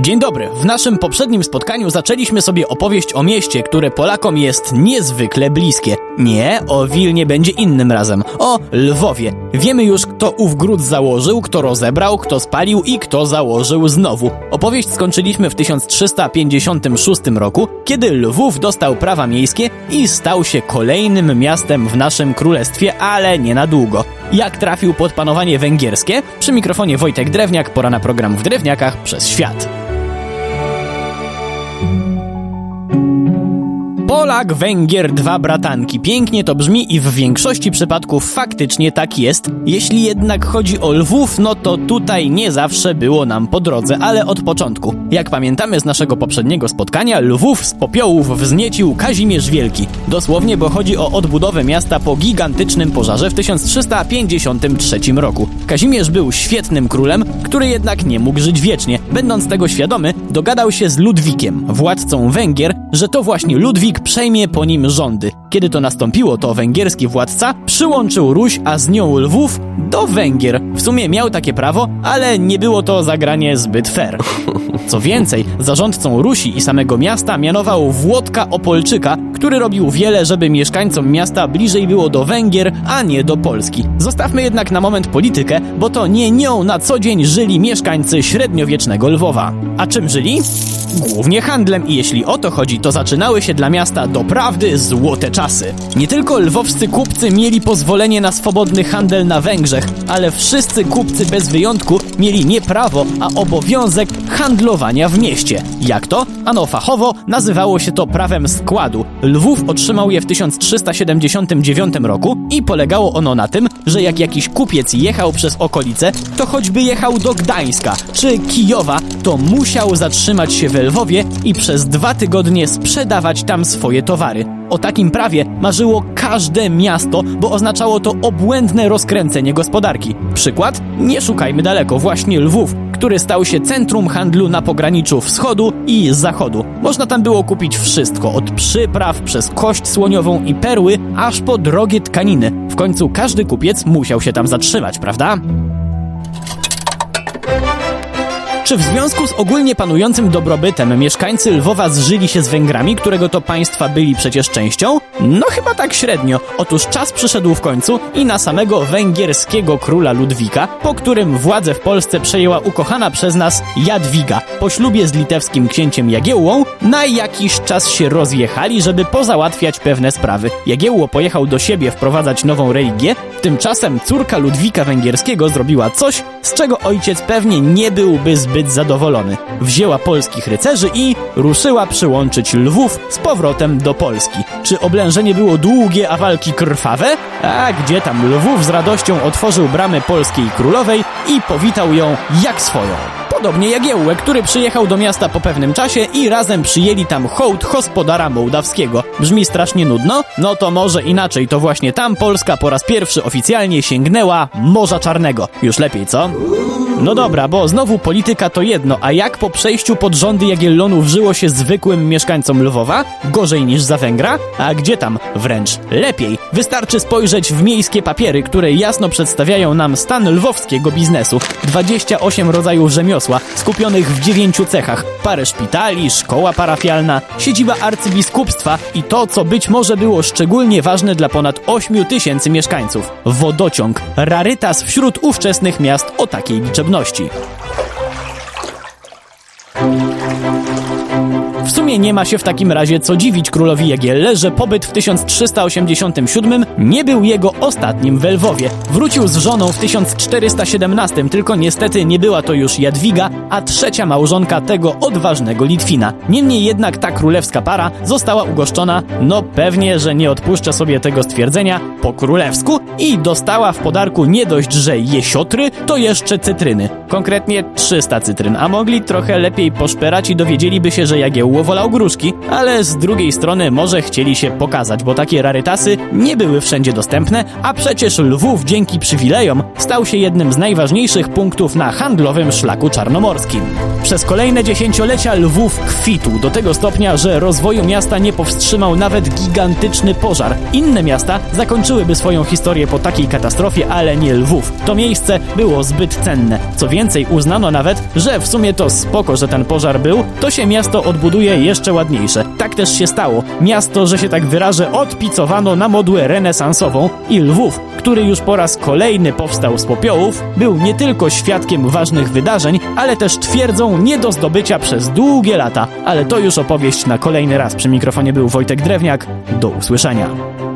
Dzień dobry. W naszym poprzednim spotkaniu zaczęliśmy sobie opowieść o mieście, które Polakom jest niezwykle bliskie. Nie, o Wilnie będzie innym razem. O Lwowie. Wiemy już, kto ów gród założył, kto rozebrał, kto spalił i kto założył znowu. Opowieść skończyliśmy w 1356 roku, kiedy Lwów dostał prawa miejskie i stał się kolejnym miastem w naszym królestwie, ale nie na długo. Jak trafił pod panowanie węgierskie? Przy mikrofonie Wojtek Drewniak, pora na program w Drewniakach przez świat. Polak, Węgier, dwa bratanki. Pięknie to brzmi i w większości przypadków faktycznie tak jest. Jeśli jednak chodzi o Lwów, no to tutaj nie zawsze było nam po drodze, ale od początku. Jak pamiętamy z naszego poprzedniego spotkania, Lwów z popiołów wzniecił Kazimierz Wielki. Dosłownie, bo chodzi o odbudowę miasta po gigantycznym pożarze w 1353 roku. Kazimierz był świetnym królem, który jednak nie mógł żyć wiecznie. Będąc tego świadomy, dogadał się z Ludwikiem, władcą Węgier, że to właśnie Ludwik przejmie po nim rządy. Kiedy to nastąpiło, to węgierski władca przyłączył Ruś, a z nią Lwów do Węgier. W sumie miał takie prawo, ale nie było to zagranie zbyt fair. Co więcej, zarządcą Rusi i samego miasta mianował Włodka Opolczyka, który robił wiele, żeby mieszkańcom miasta bliżej było do Węgier, a nie do Polski. Zostawmy jednak na moment politykę, bo to nie nią na co dzień żyli mieszkańcy średniowiecznego Lwowa. A czym żyli? Głównie handlem i jeśli o to chodzi, to zaczynały się dla miasta doprawdy złote czasy. Nie tylko lwowscy kupcy mieli pozwolenie na swobodny handel na Węgrzech, ale wszyscy kupcy bez wyjątku mieli nie prawo, a obowiązek handlowania w mieście. Jak to? Ano fachowo nazywało się to prawem składu. Lwów otrzymał je w 1379 roku i polegało ono na tym, że jak jakiś kupiec jechał przez okolice, to choćby jechał do Gdańska czy Kijowa, to musiał zatrzymać się we Lwowie i przez dwa tygodnie sprzedawać tam swoje towary. O takim prawie marzyło każde miasto, bo oznaczało to obłędne rozkręcenie gospodarki. Przykład? Nie szukajmy daleko, właśnie Lwów, który stał się centrum handlu na pograniczu wschodu i zachodu. Można tam było kupić wszystko, od przypraw przez kość słoniową i perły, aż po drogie tkaniny. W końcu każdy kupiec musiał się tam zatrzymać, prawda? Czy w związku z ogólnie panującym dobrobytem mieszkańcy Lwowa zżyli się z Węgrami, którego to państwa byli przecież częścią? No chyba tak średnio. Otóż czas przyszedł w końcu i na samego węgierskiego króla Ludwika, po którym władzę w Polsce przejęła ukochana przez nas Jadwiga. Po ślubie z litewskim księciem Jagiełłą na jakiś czas się rozjechali, żeby pozałatwiać pewne sprawy. Jagiełło pojechał do siebie wprowadzać nową religię, tymczasem córka Ludwika Węgierskiego zrobiła coś, z czego ojciec pewnie nie byłby zbyt zadowolony. Wzięła polskich rycerzy i ruszyła przyłączyć Lwów z powrotem do Polski. Czy oblężenie było długie, a walki krwawe? A gdzie tam Lwów z radością otworzył bramy polskiej królowej i powitał ją jak swoją. Podobnie Jagiełłę, który przyjechał do miasta po pewnym czasie i razem przyjęli tam hołd gospodara mołdawskiego. Brzmi strasznie nudno? No to może inaczej, to właśnie tam Polska po raz pierwszy oficjalnie sięgnęła Morza Czarnego. Już lepiej, co? No dobra, bo znowu polityka to jedno, a jak po przejściu pod rządy Jagiellonów żyło się zwykłym mieszkańcom Lwowa? Gorzej niż za Węgra? A gdzie tam? Wręcz lepiej. Wystarczy spojrzeć w miejskie papiery, które jasno przedstawiają nam stan lwowskiego biznesu. 28 rodzajów rzemiosła, skupionych w dziewięciu cechach. Parę szpitali, szkoła parafialna, siedziba arcybiskupstwa i to, co być może było szczególnie ważne dla ponad 8 tysięcy mieszkańców. Wodociąg. Rarytas wśród ówczesnych miast o takiej liczebności. W sumie nie ma się w takim razie co dziwić królowi Jagielle, że pobyt w 1387 nie był jego ostatnim w Lwowie. Wrócił z żoną w 1417, tylko niestety nie była to już Jadwiga, a trzecia małżonka tego odważnego Litwina. Niemniej jednak ta królewska para została ugoszczona, no pewnie, że nie odpuszczę sobie tego stwierdzenia, po królewsku i dostała w podarku nie dość, że jesiotry, to jeszcze cytryny. Konkretnie 300 cytryn, a mogli trochę lepiej poszperać i dowiedzieliby się, że Jagiełło wolał gruszki, ale z drugiej strony może chcieli się pokazać, bo takie rarytasy nie były wszędzie dostępne, a przecież Lwów dzięki przywilejom stał się jednym z najważniejszych punktów na handlowym szlaku czarnomorskim. Przez kolejne dziesięciolecia Lwów kwitł do tego stopnia, że rozwoju miasta nie powstrzymał nawet gigantyczny pożar. Inne miasta zakończyłyby swoją historię po takiej katastrofie, ale nie Lwów. To miejsce było zbyt cenne. Co więcej, uznano nawet, że w sumie to spoko, że ten pożar był, to się miasto odbuduje jeszcze ładniejsze. Tak też się stało. Miasto, że się tak wyrażę, odpicowano na modłę renesansową i Lwów, który już po raz kolejny powstał z popiołów, był nie tylko świadkiem ważnych wydarzeń, ale też twierdzą nie do zdobycia przez długie lata. Ale to już opowieść na kolejny raz. Przy mikrofonie był Wojtek Drewniak. Do usłyszenia.